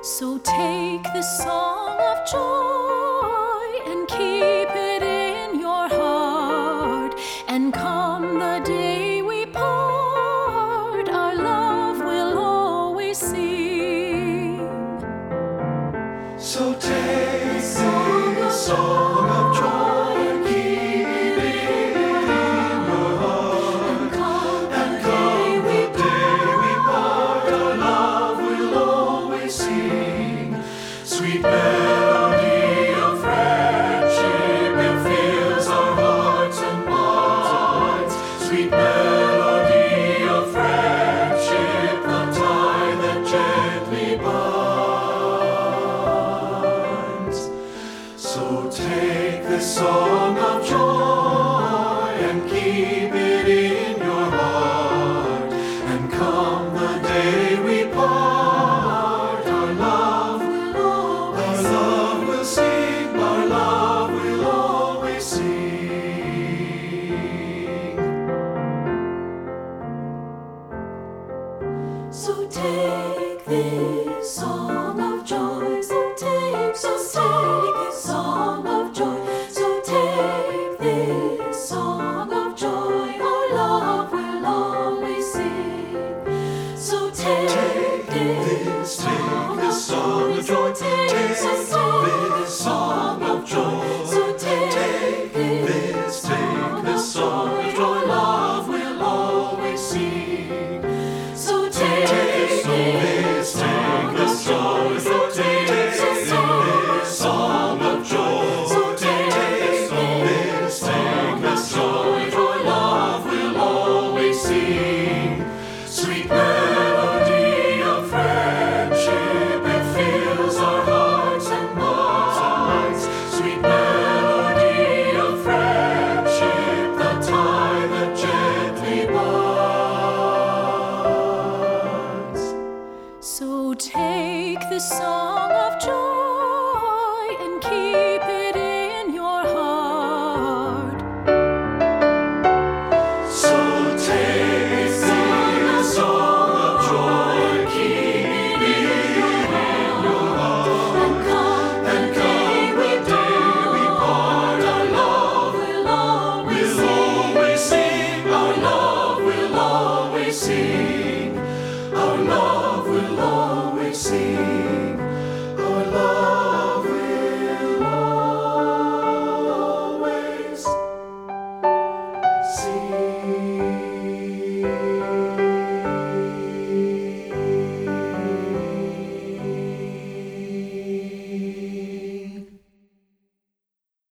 So take this song of joy and keep it in your heart. And come the day we part, our love will always sing. So take this song of joy Sweet melody of friendship, it fills our hearts and minds. Sweet melody of friendship, the tie that gently binds. So take this song of joy So take this song of joy. So take, so take this song of joy. So take this song of joy. Our love will always sing. So take, Take this, take this song sing, our love will always sing, our love will always sing.